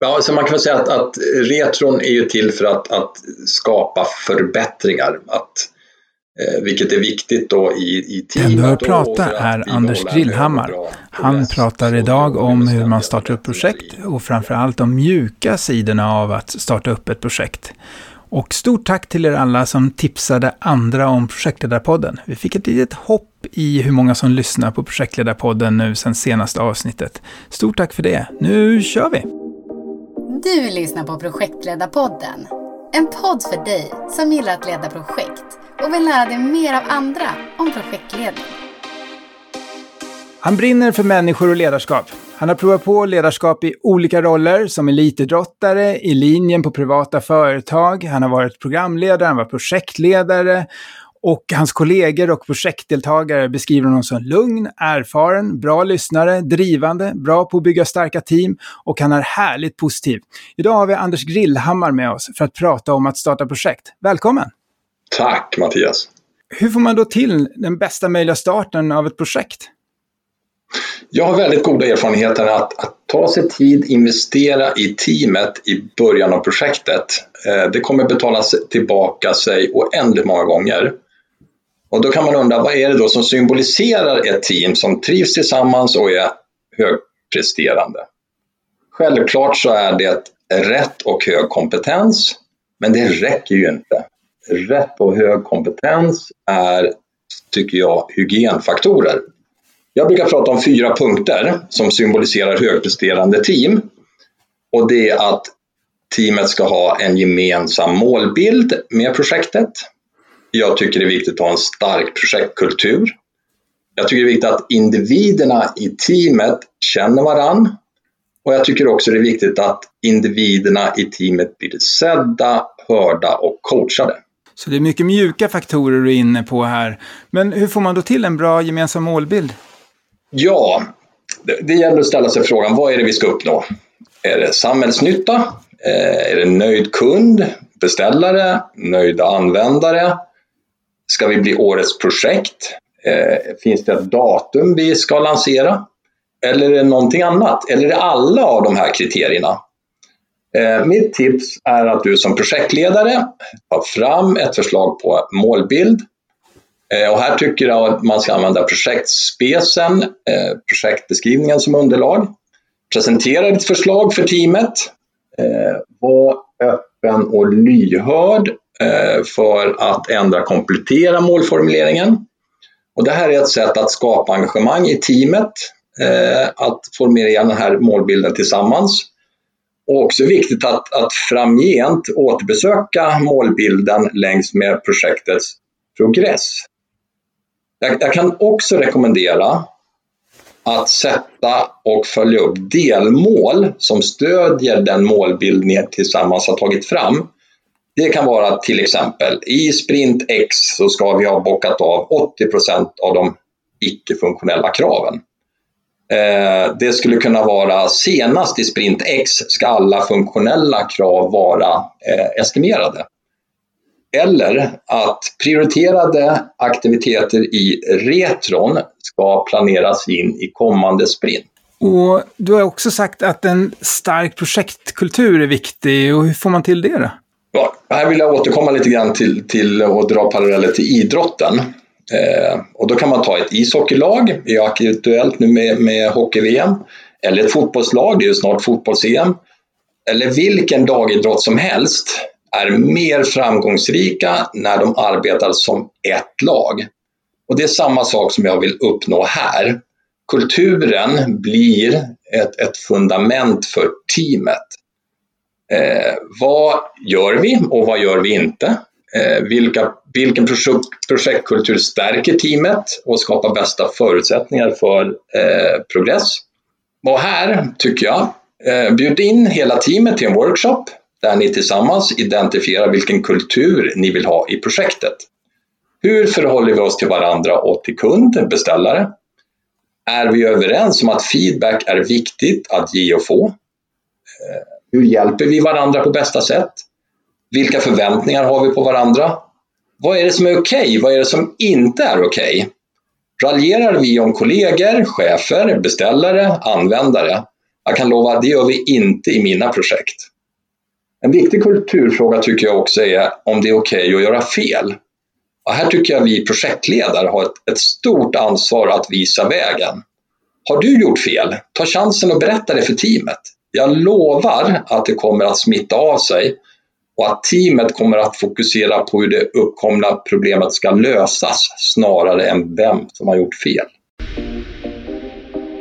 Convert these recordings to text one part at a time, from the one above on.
Ja, så man kan väl säga att, att retron är ju till för att, att skapa förbättringar. Att, eh, vilket är viktigt då i, i teamet. Den du hör prata är Anders Grillhammar. Han pratar idag om hur man startar upp projekt och framförallt de mjuka sidorna av att starta upp ett projekt. Och stort tack till er alla som tipsade andra om Projektledarpodden. Vi fick ett litet hopp i hur många som lyssnar på Projektledarpodden nu sen senaste avsnittet. Stort tack för det. Nu kör vi! Du lyssnar på Projektledarpodden. En podd för dig som gillar att leda projekt och vill lära dig mer av andra om projektledning. Han brinner för människor och ledarskap. Han har provat på ledarskap i olika roller, som elitidrottare, i linjen på privata företag, han har varit programledare, han var projektledare och hans kollegor och projektdeltagare beskriver honom som lugn, erfaren, bra lyssnare, drivande, bra på att bygga starka team och han är härligt positiv. Idag har vi Anders Grillhammar med oss för att prata om att starta projekt. Välkommen! Tack Mattias! Hur får man då till den bästa möjliga starten av ett projekt? Jag har väldigt goda erfarenheter att, att ta sig tid, investera i teamet i början av projektet. Eh, det kommer betalas tillbaka sig oändligt många gånger. Och då kan man undra, vad är det då som symboliserar ett team som trivs tillsammans och är högpresterande? Självklart så är det rätt och hög kompetens, men det räcker ju inte. Rätt och hög kompetens är, tycker jag, hygienfaktorer. Jag brukar prata om fyra punkter som symboliserar högpresterande team. Och det är att teamet ska ha en gemensam målbild med projektet. Jag tycker det är viktigt att ha en stark projektkultur. Jag tycker det är viktigt att individerna i teamet känner varann. Och jag tycker också det är viktigt att individerna i teamet blir sedda, hörda och coachade. Så det är mycket mjuka faktorer du är inne på här. Men hur får man då till en bra gemensam målbild? Ja, det, det gäller att ställa sig frågan, vad är det vi ska uppnå? Är det samhällsnytta? Eh, är det nöjd kund? Beställare? Nöjda användare? Ska vi bli årets projekt? Eh, finns det ett datum vi ska lansera? Eller är det någonting annat? Eller är det alla av de här kriterierna? Eh, mitt tips är att du som projektledare tar fram ett förslag på målbild. Eh, och här tycker jag att man ska använda projektspecen, eh, projektbeskrivningen som underlag. Presentera ditt förslag för teamet. Eh, var öppen och lyhörd Eh, för att ändra komplettera målformuleringen. Och det här är ett sätt att skapa engagemang i teamet, eh, att formulera den här målbilden tillsammans. Och också viktigt att, att framgent återbesöka målbilden längs med projektets progress. Jag, jag kan också rekommendera att sätta och följa upp delmål som stödjer den målbild ni tillsammans har tagit fram det kan vara till exempel i sprint X så ska vi ha bockat av 80% av de icke-funktionella kraven. Eh, det skulle kunna vara senast i sprint X ska alla funktionella krav vara eh, estimerade. Eller att prioriterade aktiviteter i retron ska planeras in i kommande sprint. Och du har också sagt att en stark projektkultur är viktig. Och hur får man till det då? Ja, här vill jag återkomma lite grann till, till och dra paralleller till idrotten. Eh, och då kan man ta ett ishockeylag, det är aktuellt nu med, med hockey-VM, eller ett fotbollslag, det är ju snart fotbolls-EM, eller vilken dagidrott som helst är mer framgångsrika när de arbetar som ett lag. Och det är samma sak som jag vill uppnå här. Kulturen blir ett, ett fundament för teamet. Eh, vad gör vi och vad gör vi inte? Eh, vilka, vilken projekt, projektkultur stärker teamet och skapar bästa förutsättningar för eh, progress? Och här tycker jag, eh, bjud in hela teamet till en workshop där ni tillsammans identifierar vilken kultur ni vill ha i projektet. Hur förhåller vi oss till varandra och till kund, beställare? Är vi överens om att feedback är viktigt att ge och få? Eh, hur hjälper vi varandra på bästa sätt? Vilka förväntningar har vi på varandra? Vad är det som är okej? Okay? Vad är det som inte är okej? Okay? Raljerar vi om kollegor, chefer, beställare, användare? Jag kan lova att det gör vi inte i mina projekt. En viktig kulturfråga tycker jag också är om det är okej okay att göra fel. Och här tycker jag vi projektledare har ett, ett stort ansvar att visa vägen. Har du gjort fel, ta chansen att berätta det för teamet. Jag lovar att det kommer att smitta av sig och att teamet kommer att fokusera på hur det uppkomna problemet ska lösas snarare än vem som har gjort fel.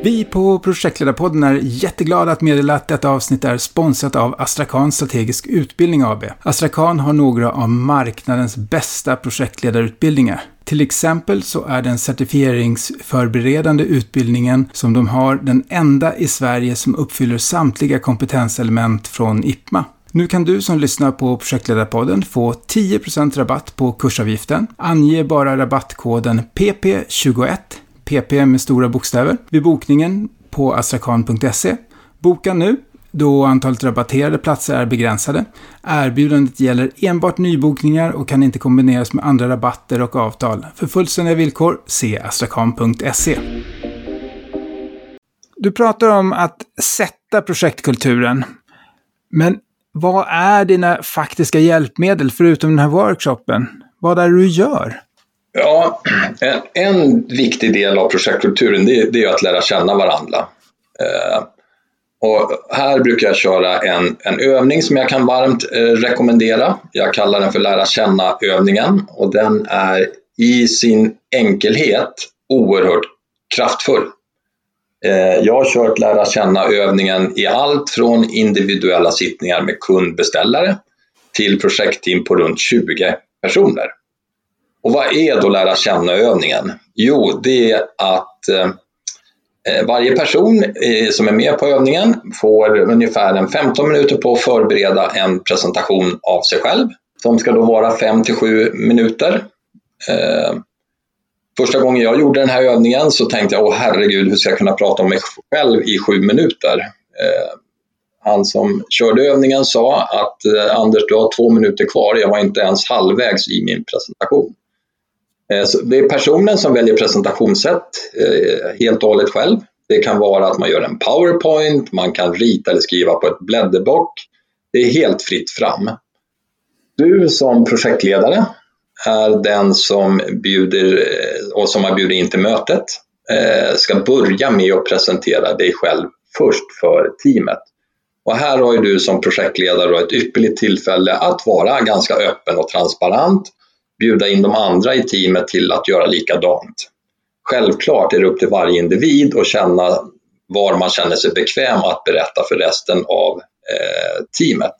Vi på Projektledarpodden är jätteglada att meddela att detta avsnitt är sponsrat av Astrakan Strategisk Utbildning AB. Astrakan har några av marknadens bästa projektledarutbildningar. Till exempel så är den certifieringsförberedande utbildningen som de har den enda i Sverige som uppfyller samtliga kompetenselement från IPMA. Nu kan du som lyssnar på Projektledarpodden få 10% rabatt på kursavgiften. Ange bara rabattkoden PP21 PP med stora bokstäver, vid bokningen på astrakan.se. Boka nu, då antalet rabatterade platser är begränsade. Erbjudandet gäller enbart nybokningar och kan inte kombineras med andra rabatter och avtal. För fullständiga villkor, se astrakan.se. Du pratar om att sätta projektkulturen. Men vad är dina faktiska hjälpmedel förutom den här workshopen? Vad är det du gör? Ja, en, en viktig del av projektkulturen det, det är att lära känna varandra. Eh, och här brukar jag köra en, en övning som jag kan varmt eh, rekommendera. Jag kallar den för lära känna-övningen och den är i sin enkelhet oerhört kraftfull. Eh, jag har kört lära känna-övningen i allt från individuella sittningar med kundbeställare till projektteam på runt 20 personer. Och vad är då lära känna-övningen? Jo, det är att eh, Eh, varje person eh, som är med på övningen får ungefär en 15 minuter på att förbereda en presentation av sig själv som ska då vara 5 till 7 minuter. Eh, första gången jag gjorde den här övningen så tänkte jag, åh herregud, hur ska jag kunna prata om mig själv i 7 minuter? Han som körde övningen sa att Anders, du har två minuter kvar, jag var inte ens halvvägs i min presentation. Eh, så det är personen som väljer presentationssätt eh, helt och hållet själv. Det kan vara att man gör en powerpoint, man kan rita eller skriva på ett blädderblock. Det är helt fritt fram. Du som projektledare är den som bjuder eh, och som har bjudit in till mötet ska börja med att presentera dig själv först för teamet. Och här har ju du som projektledare ett ypperligt tillfälle att vara ganska öppen och transparent bjuda in de andra i teamet till att göra likadant. Självklart är det upp till varje individ att känna var man känner sig bekväm att berätta för resten av eh, teamet.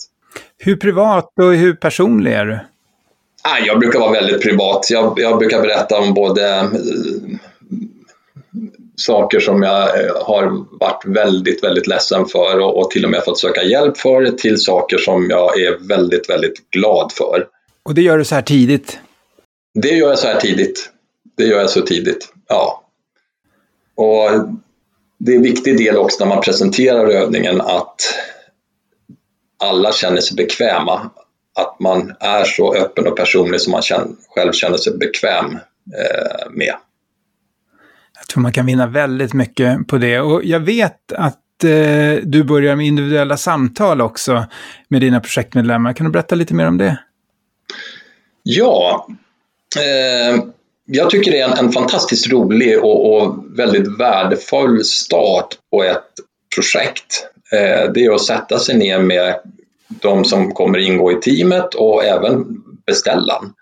Hur privat och hur personlig är du? Jag brukar vara väldigt privat. Jag, jag brukar berätta om både eh, saker som jag eh, har varit väldigt, väldigt ledsen för och, och till och med fått söka hjälp för till saker som jag är väldigt, väldigt glad för. Och det gör du så här tidigt? Det gör jag så här tidigt. Det gör jag så tidigt, ja. Och det är en viktig del också när man presenterar övningen att alla känner sig bekväma. Att man är så öppen och personlig som man själv känner sig bekväm eh, med. Jag tror man kan vinna väldigt mycket på det. Och jag vet att eh, du börjar med individuella samtal också med dina projektmedlemmar. Kan du berätta lite mer om det? Ja, Eh, jag tycker det är en, en fantastiskt rolig och, och, väldigt värdefull start på ett projekt. Eh, det är att sätta sig ner med de som kommer ingå i teamet och även beställaren.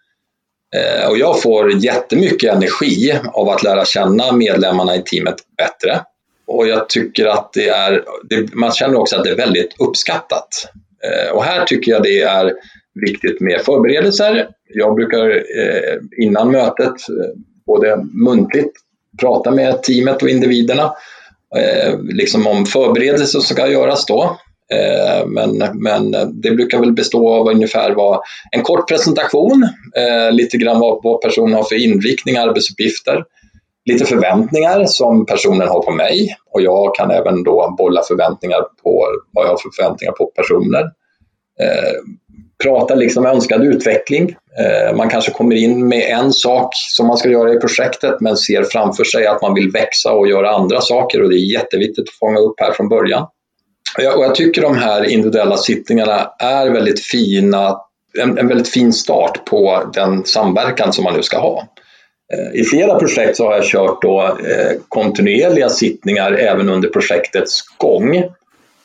Eh, och jag får jättemycket energi av att lära känna medlemmarna i teamet bättre. Och jag tycker att det är, det, man känner också att det är väldigt uppskattat. Eh, och här tycker jag det är viktigt med förberedelser. Jag brukar eh, innan mötet eh, både muntligt prata med teamet och individerna eh, liksom om förberedelser som ska göras då. Eh, men, men det brukar väl bestå av ungefär vad, en kort presentation, eh, lite grann vad, vad personen har för inriktning, arbetsuppgifter, lite förväntningar som personen har på mig och jag kan även då bolla förväntningar på vad jag har för förväntningar på personer prata liksom önskad utveckling. Eh, man kanske kommer in med en sak som man ska göra i projektet men ser framför sig att man vill växa och göra andra saker och det är jätteviktigt att fånga upp här från början. jag, och jag tycker de här individuella sittningarna är väldigt fina, en, en väldigt fin start på den samverkan som man nu ska ha. Eh, I flera projekt så har jag kört då, eh, kontinuerliga sittningar även under projektets gång, eh,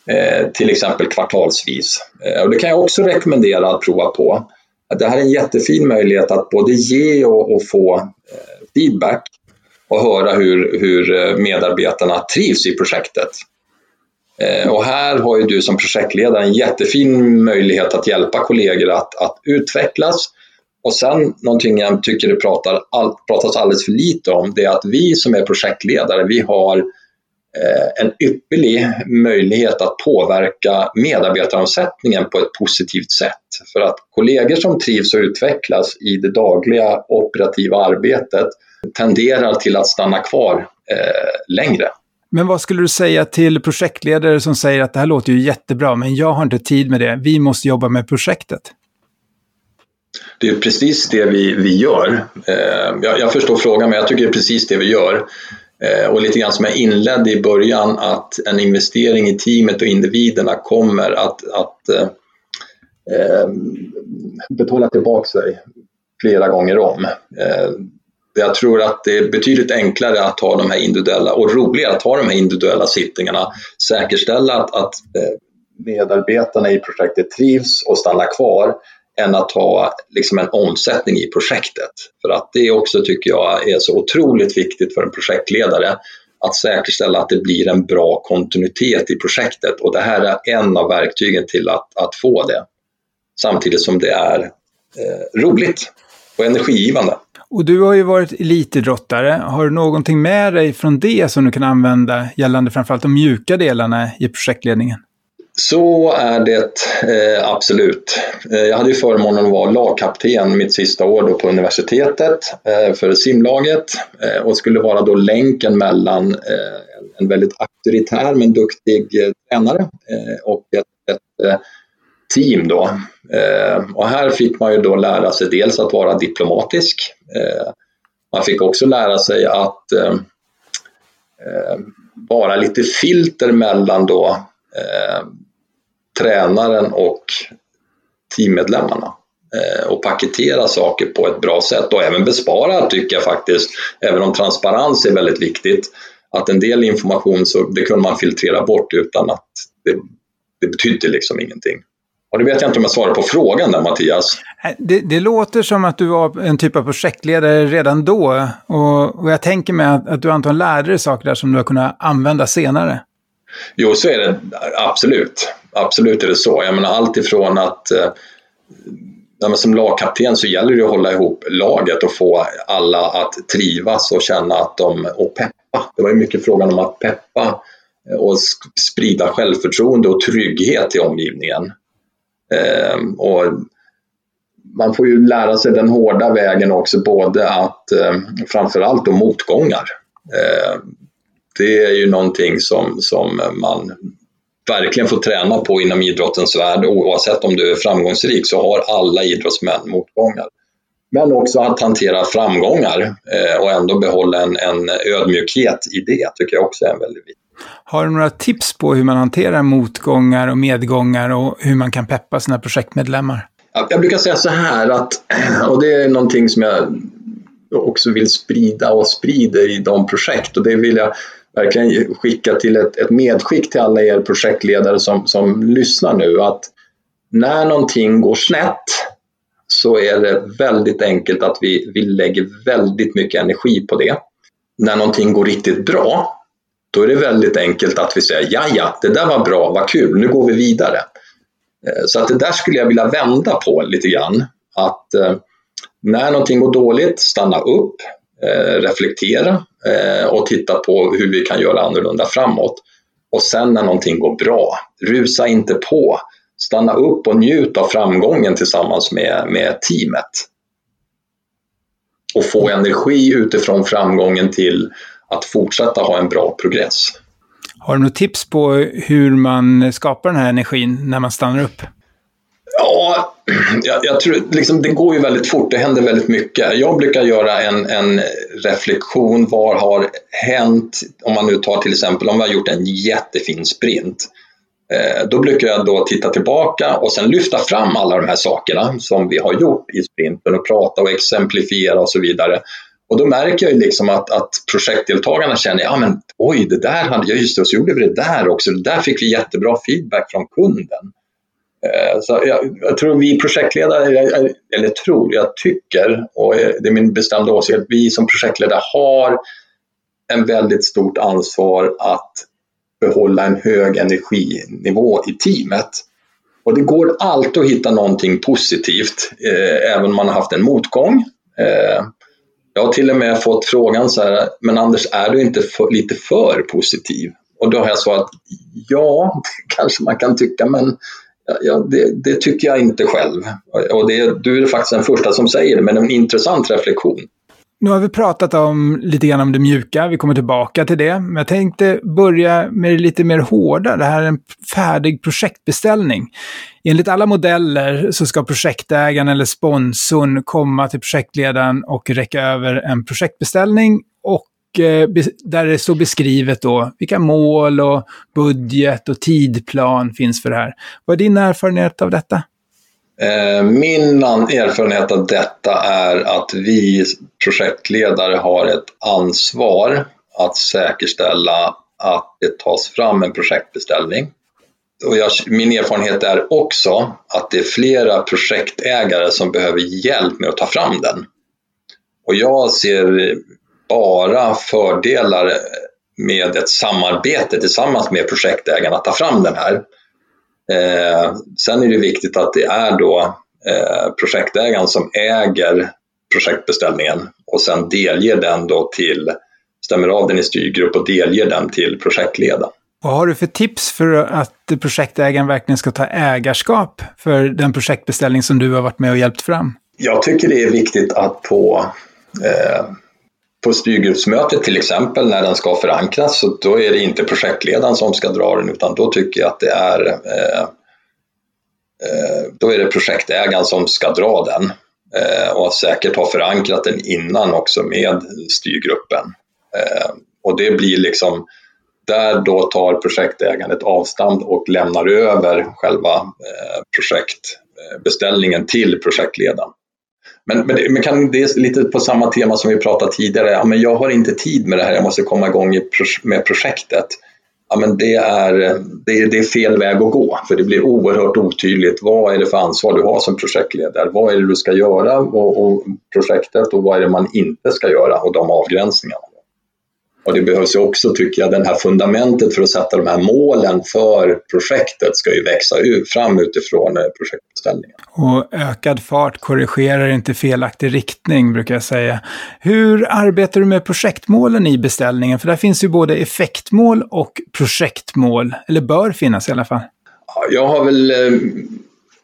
Eh, till exempel kvartalsvis. Eh, och det kan jag också rekommendera att prova på. Det här är en jättefin möjlighet att både ge och, och få eh, feedback och höra hur, hur medarbetarna trivs i projektet. Och här har ju du som projektledare en jättefin möjlighet att hjälpa kollegor att, att utvecklas. Och sen någonting jag tycker det pratar, all, pratas alldeles för lite om, det är att vi som är projektledare, vi har eh, en ypperlig möjlighet att påverka medarbetaromsättningen på ett positivt sätt. För att kollegor som trivs och utvecklas i det dagliga operativa arbetet tenderar till att stanna kvar eh, längre. Men vad skulle du säga till projektledare som säger att det här låter ju jättebra, men jag har inte tid med det. Vi måste jobba med projektet. Det är precis det vi, vi gör. Eh, jag, jag, förstår frågan, men jag tycker det är precis det vi gör. Eh, och lite grann som jag inledde i början, att en investering i teamet och individerna kommer att, att eh, eh betala tillbaka sig flera gånger om. Eh, jag tror att det är betydligt enklare att ha de här individuella och roligare att ha de här individuella sittningarna. Säkerställa att, att eh, medarbetarna i projektet trivs och stannar kvar än att ha liksom en omsättning i projektet. För att det också tycker jag är så otroligt viktigt för en projektledare att säkerställa att det blir en bra kontinuitet i projektet och det här är en av verktygen till att, att få det. Samtidigt som det är eh, roligt och energigivande. Och du har ju varit elitidrottare. Har du någonting med dig från det som du kan använda gällande framförallt de mjuka delarna i projektledningen? Så är det eh, absolut. Eh, jag hade ju förmånen att vara lagkapten mitt sista år då på universitetet eh, för simlaget eh, och skulle vara då länken mellan eh, en väldigt auktoritär men duktig eh, tränare eh, och ett, ett eh, team då. Eh, och här fick man ju då lära sig dels att vara diplomatisk. man fick också lära sig att vara lite filter mellan då tränaren och teammedlemmarna eh, och paketera saker på ett bra sätt och även bespara tycker jag faktiskt, även om transparens är väldigt viktigt, att en del information så det kunde man filtrera bort utan att det, det betydde liksom ingenting. Och det vet jag inte om jag svarar på frågan där Mattias. Det, det, låter som att du var en typ av projektledare redan då. Och, och jag tänker mig att, att du antagligen lärde dig saker där som du har kunnat använda senare. Jo, så är det absolut. Absolut är det så. Jag menar allt ifrån att eh, som lagkapten så gäller det att hålla ihop laget och få alla att trivas och känna att de, och peppa. Det var ju mycket frågan om att peppa eh, och sprida självförtroende och trygghet i omgivningen. Eh, och man får ju lära sig den hårda vägen också, både att eh, framförallt då motgångar. Eh, det är ju någonting som, som man verkligen får träna på inom idrottens värld. Oavsett om du är framgångsrik så har alla idrottsmän motgångar. Men också att hantera framgångar eh, och ändå behålla en, en ödmjukhet i det tycker jag också är väldigt viktigt. Har du några tips på hur man hanterar motgångar och medgångar och hur man kan peppa sina projektmedlemmar? Jag brukar säga så här att, och det är någonting som jag också vill sprida och sprider i de projekt och det vill jag verkligen skicka till ett, ett medskick till alla er projektledare som, som lyssnar nu att när någonting går snett så är det väldigt enkelt att vi, vi lägger väldigt mycket energi på det. När någonting går riktigt bra, då är det väldigt enkelt att vi säger ja, ja, det där var bra, vad kul, nu går vi vidare. Eh, så att det där skulle jag vilja vända på lite grann. Att eh, när någonting går dåligt, stanna upp, Eh, reflektera, eh, och titta på hur vi kan göra annorlunda framåt. Och sen när någonting går bra, rusa inte på. Stanna upp och njut av framgången tillsammans med, med teamet. Och få energi utifrån framgången till att fortsätta ha en bra progress. Har du något tips på hur man skapar den här energin när man stannar upp? Ja, jag, jag, tror liksom, det går ju väldigt fort, det händer väldigt mycket. Jag brukar göra en, en reflektion, vad har hänt? Om man nu tar till exempel, om vi har gjort en jättefin sprint Eh, då brukar jag då titta tillbaka och sen lyfta fram alla de här sakerna som vi har gjort i sprinten och prata och exemplifiera och så vidare. Och då märker jag liksom att, att projektdeltagarna känner, ja men oj, det där hade jag, just det, och så gjorde vi det där också, det där fick vi jättebra feedback från kunden. Eh, så jag, jag, tror vi projektledare, eller tror, jag tycker, och eh, det är min bestämda åsikt, att vi som projektledare har en väldigt stort ansvar att behålla en hög energinivå i teamet. Och det går alltid att hitta någonting positivt, eh, även om man har haft en motgång. Eh, jag har till och med fått frågan så här, men Anders, är du inte för, lite för positiv? Och då har jag svarat, ja, kanske man kan tycka, men ja, det, det, tycker jag inte själv. Och det, du är faktiskt den första som säger det, men en intressant reflektion. Nu har vi pratat om lite grann om det mjuka, vi kommer tillbaka till det. Men jag tänkte börja med det lite mer hårda. Det här är en färdig projektbeställning. Enligt alla modeller så ska projektägaren eller sponsorn komma till projektledaren och räcka över en projektbeställning och Eh, där det står beskrivet då vilka mål och budget och tidplan finns för det här. Vad är din erfarenhet av detta? Eh, min erfarenhet av detta är att vi projektledare har ett ansvar att säkerställa att det tas fram en projektbeställning. Och jag, min erfarenhet är också att det är flera projektägare som behöver hjälp med att ta fram den. Och jag ser bara fördelar med ett samarbete tillsammans med projektägarna att ta fram den här. Eh, sen är det viktigt att det är då eh, projektägaren som äger projektbeställningen och sen delger den då till, stämmer av den i styrgrupp och delger den till projektledaren. Vad har du för tips för att projektägaren verkligen ska ta ägarskap för den projektbeställning som du har varit med och hjälpt fram? Jag tycker det är viktigt att på eh, på styrgruppsmötet till exempel när den ska förankras så då är det inte projektledaren som ska dra den utan då tycker jag att det är eh, eh, då är det projektägaren som ska dra den eh, och säkert ha förankrat den innan också med styrgruppen. Eh, och det blir liksom där då tar projektägaren ett avstånd och lämnar över själva eh, projektbeställningen till projektledaren. Men, men, det, men kan, det är lite på samma tema som vi pratade tidigare. Ja, men jag har inte tid med det här, jag måste komma igång med projektet. Ja, men det, är, det, är, det är fel väg att gå, för det blir oerhört otydligt. Vad är det för ansvar du har som projektledare? Vad är det du ska göra och, och projektet och vad är det man inte ska göra och de avgränsningarna. Och det behövs ju också, tycker jag, det här fundamentet för att sätta de här målen för projektet ska ju växa fram utifrån eh, projekt, projektbeställningen. Och ökad fart korrigerar inte felaktig riktning, brukar jag säga. Hur arbetar du med projektmålen i beställningen? För där finns ju både effektmål och projektmål, eller bör finnas i alla fall. Jag har väl eh,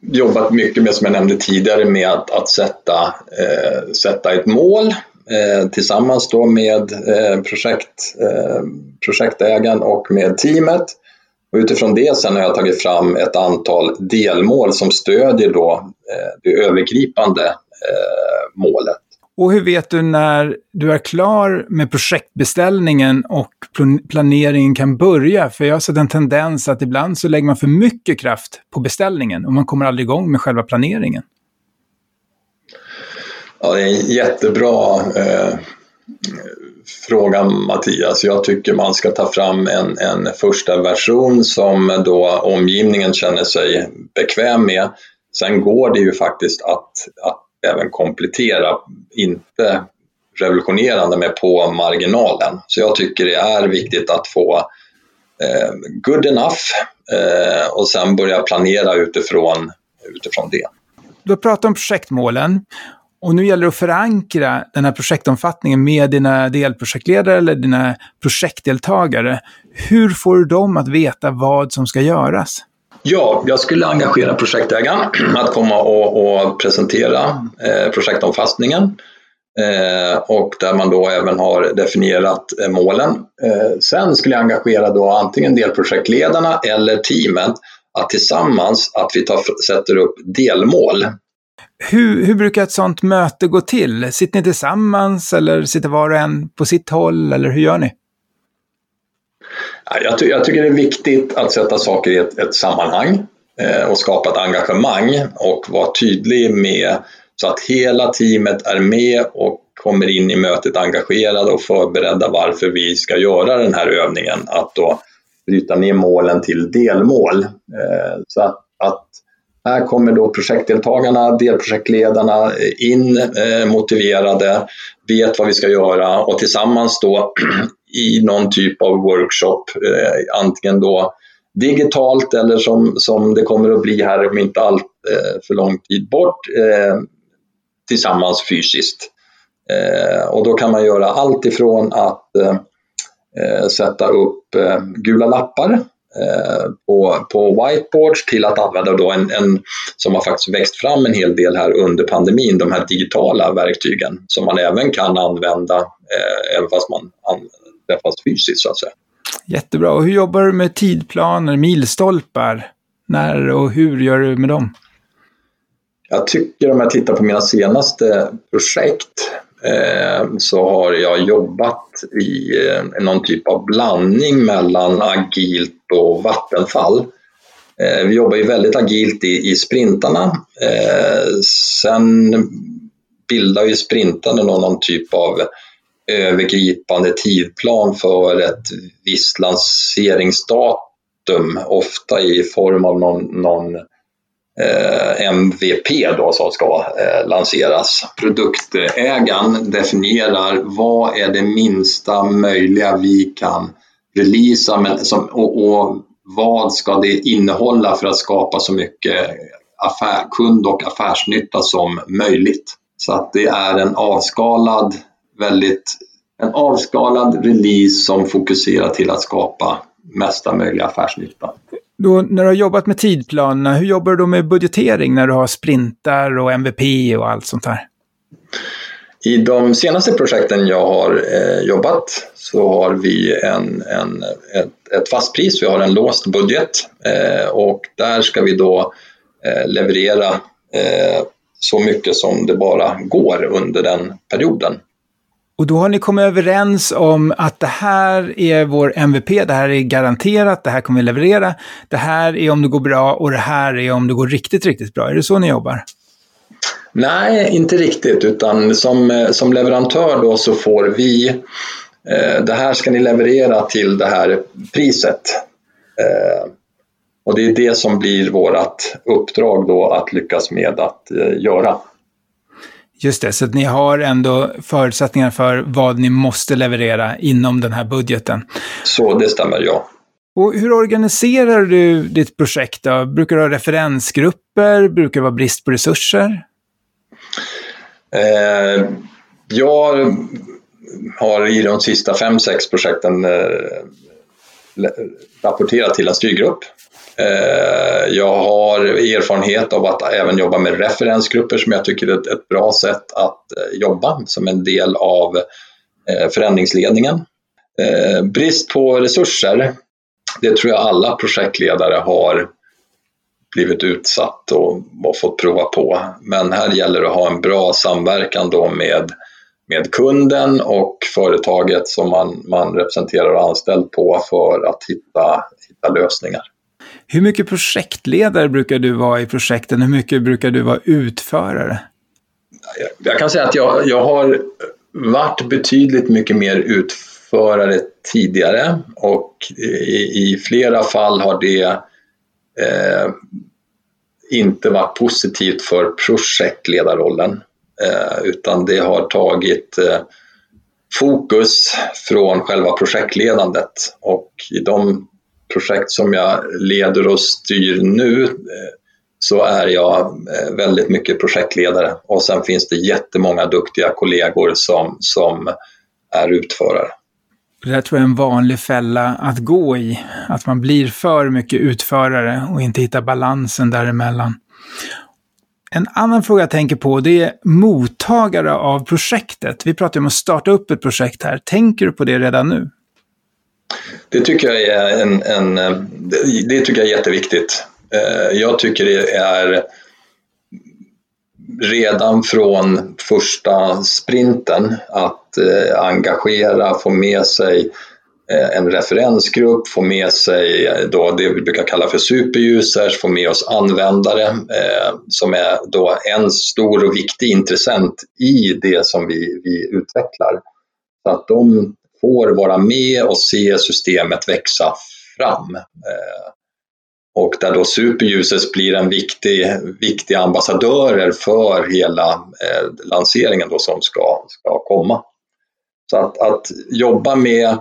jobbat mycket med, som jag nämnde tidigare, med att, att sätta, eh, sätta ett mål eh, tillsammans då med eh, projekt, eh, projektägaren och med teamet. Och utifrån det sen har jag tagit fram ett antal delmål som stödjer då eh, det övergripande eh, målet. Och hur vet du när du är klar med projektbeställningen och planeringen kan börja? För jag har sett en tendens att ibland så lägger man för mycket kraft på beställningen och man kommer aldrig igång med själva planeringen. Ja, det är en jättebra eh, fråga Mattias. Jag tycker man ska ta fram en, en första version som då omgivningen känner sig bekväm med. Sen går det ju faktiskt att, att även komplettera, inte revolutionerande med på marginalen. Så jag tycker det är viktigt att få eh, good enough eh, och sen börja planera utifrån, utifrån det. Du har pratat om projektmålen och nu gäller det att förankra den här projektomfattningen med dina delprojektledare eller dina projektdeltagare. Hur får du dem att veta vad som ska göras? Ja, jag skulle engagera projektägaren att komma och, och presentera eh, projektomfattningen eh, och där man då även har definierat eh, målen. Eh, sen skulle jag engagera då antingen delprojektledarna eller teamet att tillsammans att vi tar, sätter upp delmål hur, hur brukar ett sånt möte gå till? Sitter ni tillsammans eller sitter var och en på sitt håll eller hur gör ni? Jag, ty jag, tycker det är viktigt att sätta saker i ett, ett sammanhang eh, och skapa ett engagemang och vara tydlig med så att hela teamet är med och kommer in i mötet engagerade och förberedda varför vi ska göra den här övningen. Att då bryta ner målen till delmål. Eh, så att, att här kommer då projektdeltagarna, delprojektledarna in eh, motiverade, vet vad vi ska göra och tillsammans då i någon typ av workshop, eh, antingen då digitalt eller som, som det kommer att bli här om inte allt eh, för lång tid bort, eh, tillsammans fysiskt. Eh, och då kan man göra allt ifrån att eh, eh sätta upp eh, gula lappar på, på whiteboards till att använda då en, en, som har faktiskt växt fram en hel del här under pandemin, de här digitala verktygen som man även kan använda eh, även fast man träffas fysiskt så att säga. Jättebra. Och hur jobbar du med tidplaner, milstolpar? När och hur gör du med dem? Jag tycker om jag tittar på mina senaste projekt eh, Eh, så har jag jobbat i eh, någon typ av blandning mellan agilt och vattenfall. Eh, vi jobbar ju väldigt agilt i, i sprintarna. Sen bildar ju sprintarna någon typ av övergripande tidplan för ett visst lanseringsdatum, ofta i form av någon, någon Eh, MVP då som ska eh, lanseras. Produktägaren definierar vad är det minsta möjliga vi kan releasa men, som, och, och, vad ska det innehålla för att skapa så mycket affär, kund och affärsnytta som möjligt. Så att det är en avskalad, väldigt en avskalad release som fokuserar till att skapa mesta möjliga affärsnytta. Då, när du har jobbat med tidplanerna, hur jobbar du då med budgetering när du har sprintar och MVP och allt sånt här? I de senaste projekten jag har eh, jobbat så har vi en, en, ett, ett fast pris, vi har en låst budget eh, och där ska vi då eh, leverera eh, så mycket som det bara går under den perioden. Och då har ni kommit överens om att det här är vår MVP, det här är garanterat, det här kommer vi leverera. Det här är om det går bra och det här är om det går riktigt, riktigt bra. Är det så ni jobbar? Nej, inte riktigt, utan som, som leverantör då så får vi eh, det här ska ni leverera till det här priset. Eh, och det är det som blir vårt uppdrag då att lyckas med att eh, göra. Just det, så att ni har ändå förutsättningar för vad ni måste leverera inom den här budgeten. Så det stämmer, ja. Och hur organiserar du ditt projekt då? Brukar du ha referensgrupper? Brukar det vara brist på resurser? Eh, jag har i de sista fem, sex projekten eh, rapporterat till en styrgrupp Eh, jag har erfarenhet av att även jobba med referensgrupper som jag tycker är ett bra sätt att eh, jobba som en del av eh, förändringsledningen. Brist på resurser, det tror jag alla projektledare har blivit utsatt och, fått prova på. Men här gäller det att ha en bra samverkan då med, med kunden och företaget som man, man representerar och anställd på för att hitta, hitta lösningar. Hur mycket projektledare brukar du vara i projekten? Hur mycket brukar du vara utförare? Jag kan säga att jag, jag har varit betydligt mycket mer utförare tidigare och i, i flera fall har det eh, inte varit positivt för projektledarrollen eh, utan det har tagit eh, fokus från själva projektledandet och i de projekt som jag leder och styr nu eh, så är jag eh, väldigt mycket projektledare och sen finns det jättemånga duktiga kollegor som, som är utförare. Det där tror jag är en vanlig fälla att gå i. Att man blir för mycket utförare och inte hittar balansen däremellan. En annan fråga jag tänker på det är mottagare av projektet. Vi pratar om att starta upp ett projekt här. Tänker du på det redan nu? Det tycker jag är, en, en, eh, det tycker jag är jätteviktigt. Eh, jag tycker det är redan från första sprinten att eh, engagera, få med sig eh, en referensgrupp, få med sig eh, då det vi brukar kalla för superusers, få med oss användare eh, som är då en stor och viktig intressent i det som vi, vi utvecklar. Så att de får vara med och se systemet växa fram. Eh, och där då superusers blir en viktig, viktig ambassadörer för hela eh, lanseringen då som ska, ska komma. Så att, att jobba med,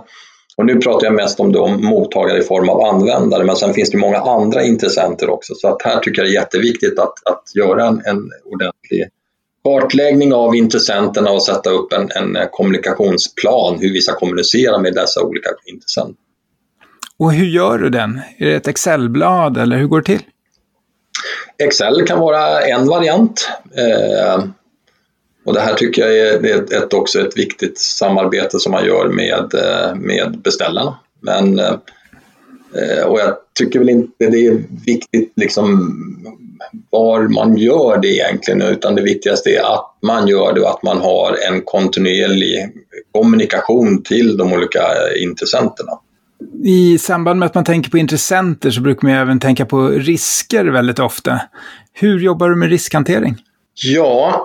och nu pratar jag mest om då mottagare i form av användare, men sen finns det många andra intressenter också. Så att här tycker jag det är jätteviktigt att, att göra en, en ordentlig kartläggning av intressenterna och sätta upp en, en kommunikationsplan hur vi ska kommunicera med dessa olika intressenter. Och hur gör du den? Är det ett Excelblad eller hur går det till? Excel kan vara en variant. Eh, och det här tycker jag är ett, ett, också ett viktigt samarbete som man gör med, eh, med beställarna. Men, eh, och jag tycker väl inte det är viktigt liksom var man gör det egentligen, utan det viktigaste är att man gör det och att man har en kontinuerlig kommunikation till de olika intressenterna. I samband med att man tänker på intressenter så brukar man även tänka på risker väldigt ofta. Hur jobbar du med riskhantering? Ja,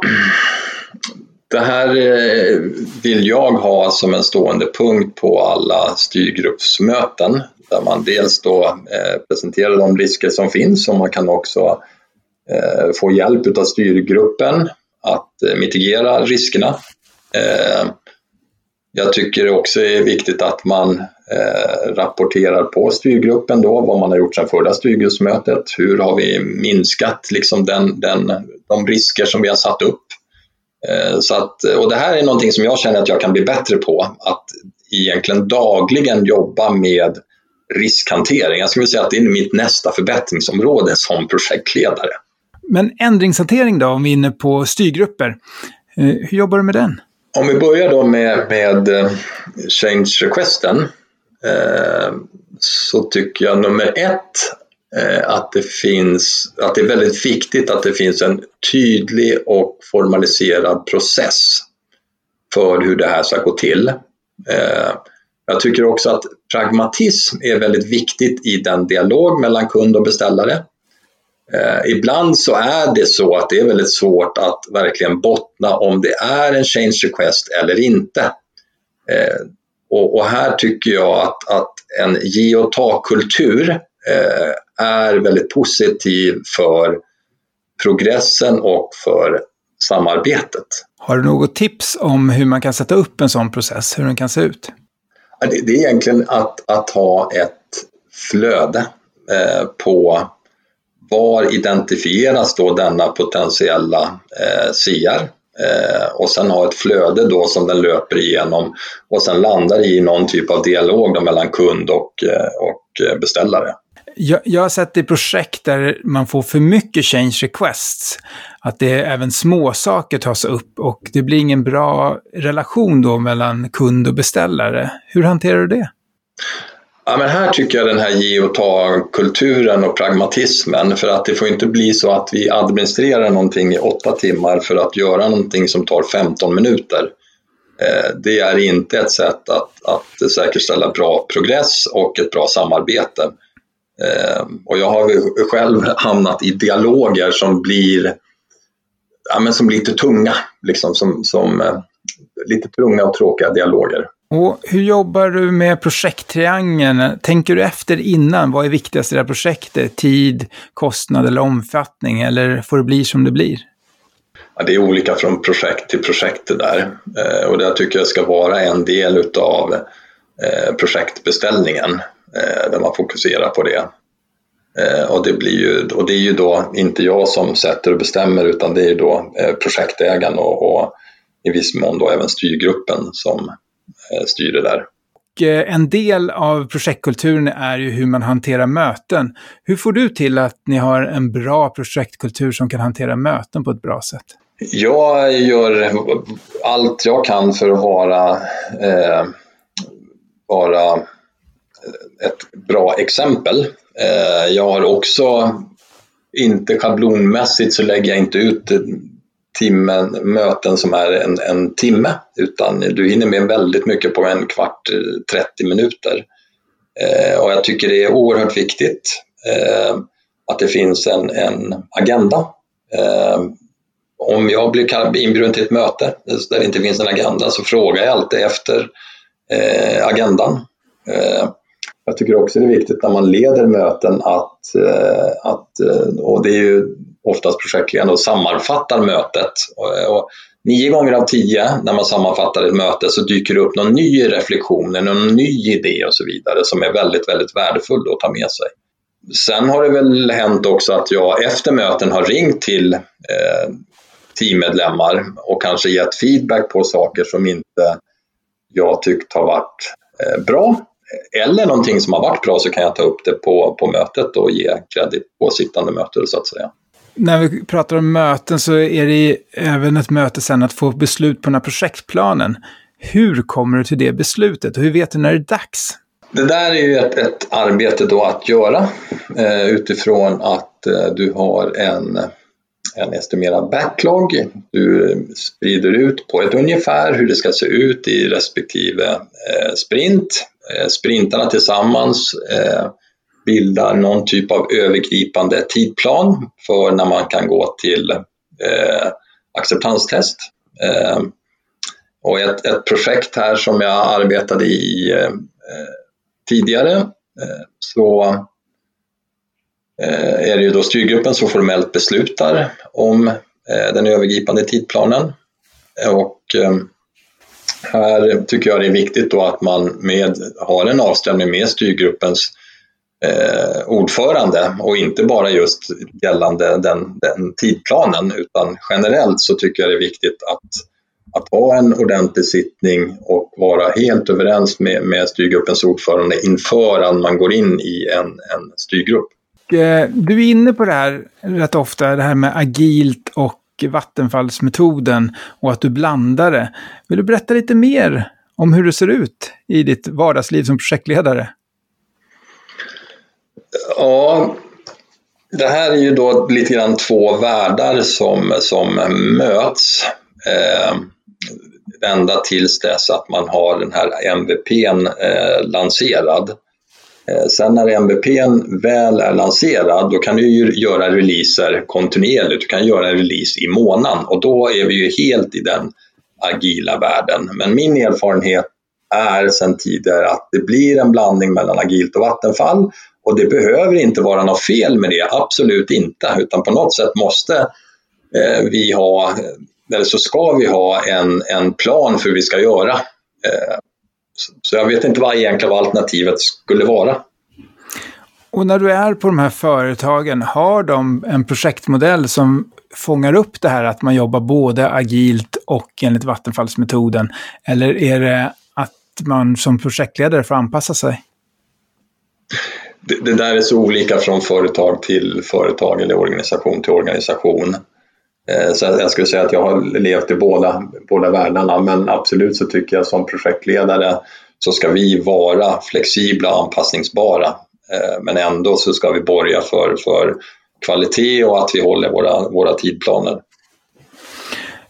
det här eh, vill jag ha som en stående punkt på alla styrgruppsmöten där man dels då eh, presenterar de risker som finns och man kan också Eh, få hjälp av styrgruppen att eh, mitigera riskerna. Eh, jag tycker också det är viktigt att man rapporterar på styrgruppen då vad man har gjort sedan förra styrgruppsmötet. Hur har vi minskat liksom den, den, de risker som vi har satt upp Eh, så att, och det här är någonting som jag känner att jag kan bli bättre på, att egentligen dagligen jobba med riskhantering. Jag skulle säga att det är mitt nästa förbättringsområde som projektledare. Men ändringshantering då, om vi är inne på styrgrupper. Eh, hur jobbar du med den? Om vi börjar då med, med eh, change requesten eh, så tycker jag nummer ett Eh, att det, finns, att det är väldigt viktigt att det finns en tydlig och formaliserad process för hur det här ska gå till. Eh, jag tycker också att pragmatism är väldigt viktigt i den dialog mellan kund och beställare. Eh, ibland så är det så att det är väldigt svårt att verkligen bottna om det är en change request eller inte. och, här tycker jag att, att en ge och ta-kultur är väldigt positiv för progressen och för samarbetet. Har du något tips om hur man kan sätta upp en sån process, hur den kan se ut? Det är egentligen att, att ha ett flöde eh, på var identifieras då denna potentiella eh, CR eh, och sen ha ett flöde då som den löper igenom och sen landar i någon typ av dialog mellan kund och, eh, och eh, beställare. Jag, jag har sett i projekt där man får för mycket change requests. Att det även små saker tas upp och det blir ingen bra relation då mellan kund och beställare. Hur hanterar du det? Ja, men här tycker jag den här ge och ta-kulturen och pragmatismen för att det får inte bli så att vi administrerar någonting i åtta timmar för att göra någonting som tar 15 minuter. Eh, det är inte ett sätt att, att säkerställa bra progress och ett bra samarbete. Eh, och jag har själv hamnat i dialoger som blir, ja, men som blir lite tunga, liksom, som, som eh, lite tunga och tråkiga dialoger. Och hur jobbar du med projekttriangeln? Tänker du efter innan? Vad är viktigast i det här projektet? Tid, kostnad eller omfattning? Eller får det bli som det blir? Ja, det är olika från projekt till projekt det där. Eh, och det tycker jag ska vara en del utav eh, projektbeställningen. Eh, där man fokuserar på det. Eh, och det, blir ju, och det är ju då inte jag som sätter och bestämmer utan det är då eh, projektägaren och, och i viss mån då även styrgruppen som styr det där. En del av projektkulturen är ju hur man hanterar möten. Hur får du till att ni har en bra projektkultur som kan hantera möten på ett bra sätt? Jag gör allt jag kan för att vara, eh, vara ett bra exempel. Eh, jag har också, inte schablonmässigt så lägger jag inte ut timmen, möten som är en, en timme, utan du hinner med väldigt mycket på en kvart, eh, 30 minuter. Eh, och jag tycker det är oerhört viktigt eh, att det finns en, en agenda. Eh, om jag blir inbjuden till ett möte där det inte finns en agenda så frågar jag alltid efter eh, agendan. Eh, jag tycker också det är viktigt när man leder möten att, eh, att eh, och det är ju oftast projektledaren, och sammanfattar mötet. Och, och nio gånger av tio när man sammanfattar ett möte så dyker det upp någon ny reflektion, någon ny idé och så vidare som är väldigt, väldigt värdefull att ta med sig. Sen har det väl hänt också att jag efter möten har ringt till eh, teammedlemmar och kanske gett feedback på saker som inte jag tyckt har varit eh, bra eller någonting som har varit bra så kan jag ta upp det på, på mötet och ge kredit på sittande möte så att säga. När vi pratar om möten så är det även ett möte sen att få beslut på den här projektplanen. Hur kommer du till det beslutet och hur vet du när det är dags? Det där är ju ett, ett arbete då att göra eh, utifrån att eh, du har en, en estimerad backlog. Du sprider ut på ett ungefär hur det ska se ut i respektive eh, sprint Eh, sprintarna tillsammans eh, bildar någon typ av övergripande tidplan för när man kan gå till eh, acceptanstest. Eh, och ett, ett, projekt här som jag arbetade i eh, tidigare eh, så är det ju då styrgruppen som formellt beslutar om den övergripande tidplanen. Och här tycker jag det är viktigt då att man med, har en avstämning med styrgruppens eh, ordförande och inte bara just gällande den, den tidplanen utan generellt så tycker jag det är viktigt att, att ha en ordentlig sittning och vara helt överens med, med styrgruppens ordförande inför att man går in i en, en styrgrupp. Eh, du är inne på det här rätt ofta, det här med agilt och vattenfallsmetoden och att du blandar det. Vill du berätta lite mer om hur det ser ut i ditt vardagsliv som projektledare? Ja, det här är ju då lite grann två världar som, som möts. Eh, ända tills dess att man har den här MVPn eh, lanserad. Eh, sen när MVPn väl är lanserad, då kan du ju göra releaser kontinuerligt. Du kan göra en release i månaden och då är vi ju helt i den agila världen. Men min erfarenhet är sedan tidigare att det blir en blandning mellan agilt och vattenfall och det behöver inte vara något fel med det, absolut inte, utan på något sätt måste eh, vi ha, eller så ska vi ha en, en plan för hur vi ska göra. Eh, så jag vet inte vad egentligen alternativet skulle vara. Och när du är på de här företagen, har de en projektmodell som fångar upp det här att man jobbar både agilt och enligt Vattenfallsmetoden? Eller är det att man som projektledare får anpassa sig? Det, det där är så olika från företag till företag eller organisation till organisation. Eh, så jag skulle säga att jag har levt i båda, båda världarna men absolut så tycker jag som projektledare så ska vi vara flexibla och anpassningsbara. Eh, men ändå så ska vi borga för, för kvalitet och att vi håller våra, våra tidplaner.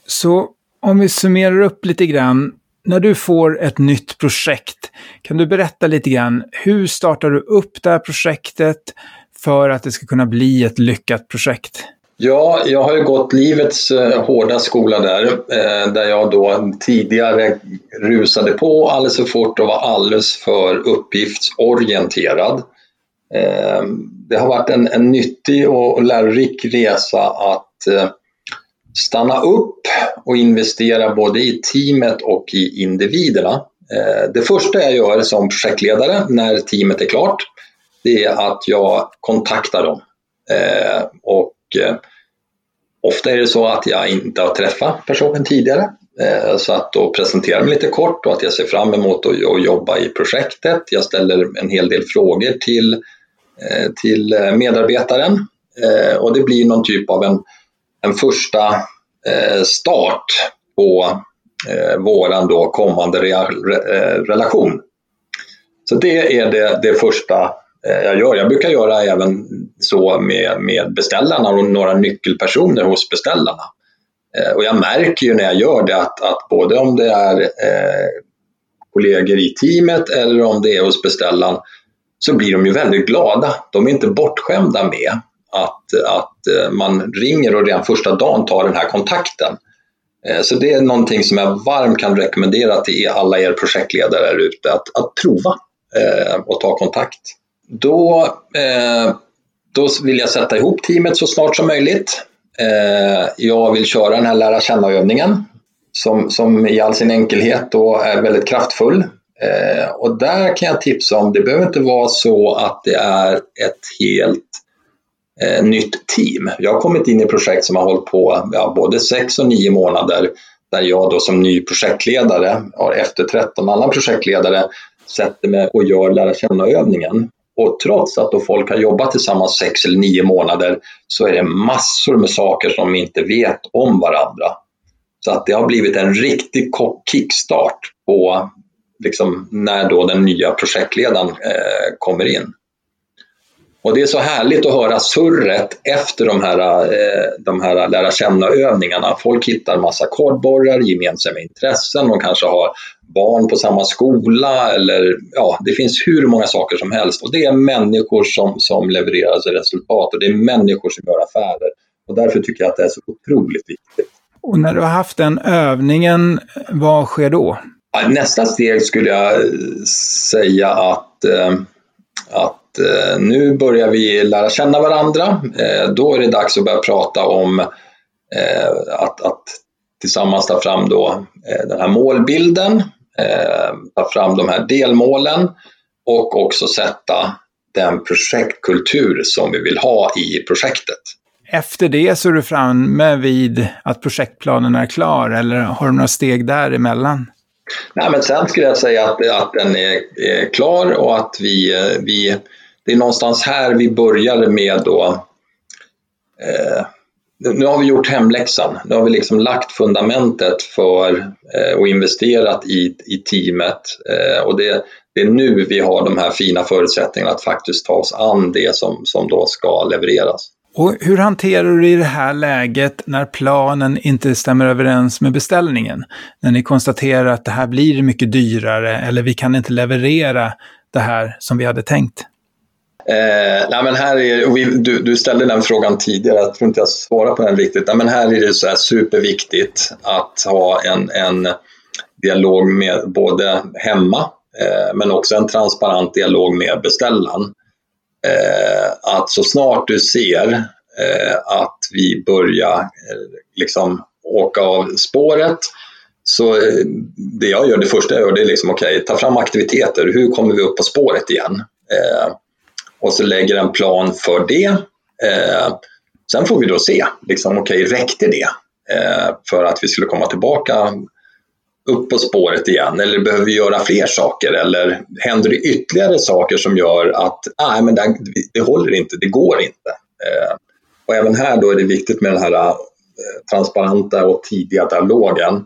Så om vi summerar upp lite grann. När du får ett nytt projekt, kan du berätta lite grann, hur startar du upp det här projektet för att det ska kunna bli ett lyckat projekt? Ja, jag har ju gått livets eh, hårda skola där, eh, där jag då tidigare rusade på alldeles för fort och var alldeles för uppgiftsorienterad. Eh, det har varit en, en nyttig och lärorik resa att eh, stanna upp och investera både i teamet och i individerna. Eh, det första jag gör som projektledare när teamet är klart, det är att jag kontaktar dem. Eh, och eh, Ofta är det så att jag inte har träffat personen tidigare så att då presenterar jag mig lite kort och att jag ser fram emot att jobba i projektet. Jag ställer en hel del frågor till, till medarbetaren och det blir någon typ av en, en första Eh, start på eh, våran då kommande eh, relation. Så det är det, det första jag gör. Jag brukar göra även så med, med beställarna och några nyckelpersoner hos beställarna. Och jag märker ju när jag gör det att, att både om det är eh, kollegor i teamet eller om det är hos beställaren så blir de ju väldigt glada. De är inte bortskämda med att, att eh, man ringer och redan första dagen tar den här kontakten. Eh, så det är någonting som jag varmt kan rekommendera till alla er projektledare där ute, att, att prova eh, och ta kontakt. Då, då vill jag sätta ihop teamet så snart som möjligt. Jag vill köra den här lära känna-övningen som, som i all sin enkelhet då är väldigt kraftfull. Eh, och där kan jag tipsa om, det behöver inte vara så att det är ett helt eh, nytt team. Jag har kommit in i projekt som har hållit på ja, både sex och nio månader där jag då som ny projektledare har efter 13 annan projektledare sätter mig och gör lära känna-övningen. Och trots att då folk har jobbat tillsammans sex eller nio månader så är det massor med saker som de inte vet om varandra. Så att det har blivit en riktig kickstart på liksom, när då den nya projektledaren eh, kommer in. Och det är så härligt att höra surret efter de här, eh, de här lära känna-övningarna. Folk hittar massa kodborrar, gemensamma intressen, de kanske har barn på samma skola eller ja, det finns hur många saker som helst. Och det är människor som, som levererar resultat och det är människor som gör affärer. Och därför tycker jag att det är så otroligt viktigt. Och när du har haft den övningen, vad sker då? Nästa steg skulle jag säga att, eh, att eh, nu börjar vi lära känna varandra. Eh, då är det dags att börja prata om att, att tillsammans ta fram då den här målbilden, ta fram de här delmålen och också sätta den projektkultur som vi vill ha i projektet. Efter det så är du framme vid att projektplanen är klar eller har du några steg däremellan? Nej, men sen skulle jag säga att, att den är, är klar och att vi, vi, det är någonstans här vi började med då eh, nu har vi gjort hemläxan. Nu har vi liksom lagt fundamentet för eh, och investerat i, i teamet. Eh, och det, det, är nu vi har de här fina förutsättningarna att faktiskt ta oss an det som, som då ska levereras. Och hur hanterar du i det här läget när planen inte stämmer överens med beställningen? När ni konstaterar att det här blir mycket dyrare eller vi kan inte leverera det här som vi hade tänkt? Eh, nej men här är, vi, du, du, ställde den frågan tidigare, jag tror inte jag svarade på den riktigt. Nej men här är det så här superviktigt att ha en, en dialog med både hemma eh, men också en transparent dialog med beställaren eh, att så snart du ser eh, att vi börjar eh, liksom åka av spåret så eh, det jag gör, det första jag gör, det är liksom okej, okay, ta fram aktiviteter. Hur kommer vi upp på spåret igen? Eh, och så lägger en plan för det. Eh, sen får vi då se, liksom, okej, okay, räckte det eh, för att vi skulle komma tillbaka upp på spåret igen eller behöver vi göra fler saker eller händer det ytterligare saker som gör att nej, men det, det håller inte, det går inte. Eh, och även här då är det viktigt med den här eh, transparenta och tidiga dialogen.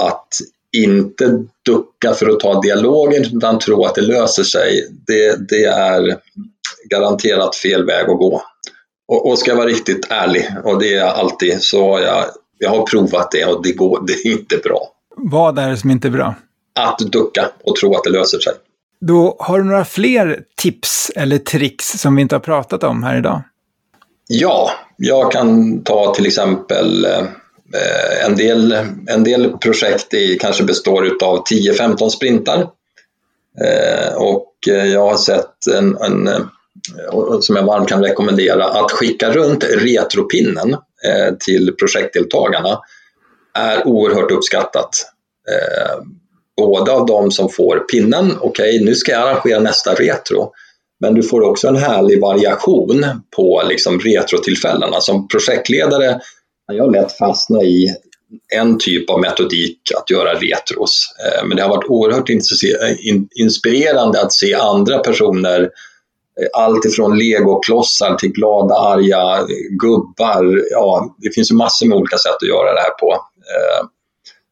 Att inte ducka för att ta dialogen utan tro att det löser sig. Det, det är garanterat fel väg att gå. Och, och ska jag vara riktigt ärlig, och det är jag alltid, så jag, jag har provat det och det, går, det är inte bra. Vad är det som inte är bra? Att ducka och tro att det löser sig. Då har du några fler tips eller tricks som vi inte har pratat om här idag? Ja, jag kan ta till exempel eh, Eh, en del, en del projekt i, kanske består av 10-15 sprintar. Eh, och eh, jag har sett en, en som jag varmt kan rekommendera, att skicka runt retropinnen till projektdeltagarna är oerhört uppskattat. Både av de som får pinnen, okej okay, nu ska jag arrangera nästa retro, men du får också en härlig variation på liksom retrotillfällena. Som projektledare jag lätt fastna i en typ av metodik att göra retros. Eh, men det har varit oerhört inspirerande eh, att se andra personer eh, allt ifrån legoklossar till glada, arga gubbar. Ja, det finns ju massor med olika sätt att göra det här på.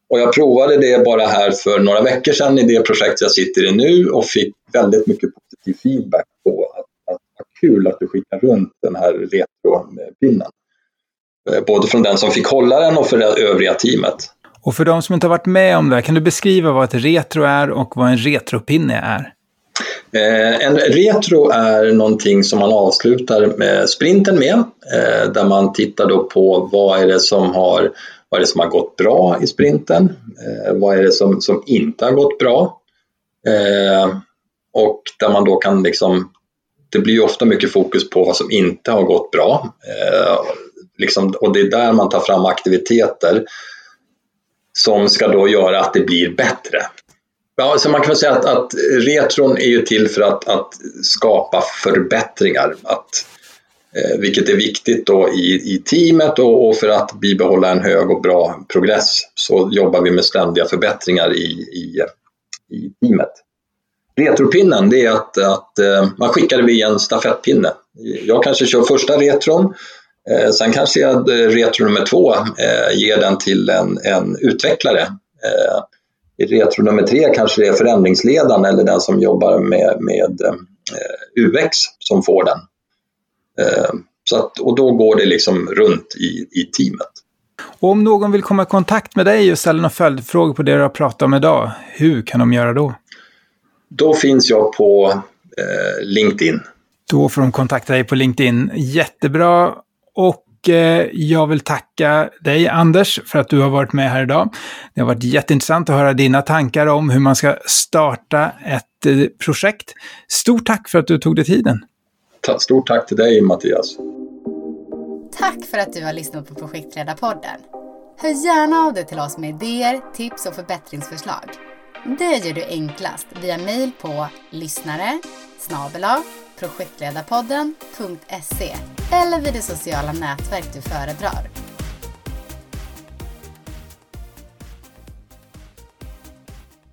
Och jag provade det bara här för några veckor sedan i det projekt jag sitter i nu och fick väldigt mycket positiv feedback på att, att vad kul att du skickar runt den här retropinnen. Eh, både från den som fick hålla den och för det övriga teamet. Och för de som inte har varit med om det, kan du beskriva vad ett retro är och vad en retropinne är? Eh, en retro är någonting som man avslutar med sprinten med, eh, där man tittar då på vad är det som har, vad är det som har gått bra i sprinten, eh, vad är det som, som inte har gått bra. Och där man då kan liksom, det blir ju ofta mycket fokus på vad som inte har gått bra. Liksom, och det är där man tar fram aktiviteter som ska då göra att det blir bättre. Ja, så man kan säga att, att retron är ju till för att, att skapa förbättringar. Att, eh, vilket är viktigt då i, i teamet och, och, för att bibehålla en hög och bra progress så jobbar vi med ständiga förbättringar i, i, i teamet. Retropinnen det är att, att eh, man skickar det via en stafettpinne. Jag kanske kör första retron, eh, sen kanske jag eh, retro nummer två eh, ger den till en, en utvecklare eh, i retro nummer tre kanske det är förändringsledaren eller den som jobbar med, med eh, UX som får den. Eh, så att, och då går det liksom runt i, i teamet. Och om någon vill komma i kontakt med dig och ställa några följdfrågor på det du har pratat om idag, hur kan de göra då? Då finns jag på eh, LinkedIn. Då får de kontakta dig på LinkedIn. Jättebra. Och Eh, jag vill tacka dig, Anders, för att du har varit med här idag. Det har varit jätteintressant att höra dina tankar om hur man ska starta ett eh, projekt. Stort tack för att du tog dig tiden. Stort tack till dig, Mattias. Tack för att du har lyssnat på Projektledarpodden. Hör gärna av dig till oss med idéer, tips och förbättringsförslag. Det gör du enklast via mejl på lyssnare projektledarpodden.se eller vid det sociala nätverk du föredrar.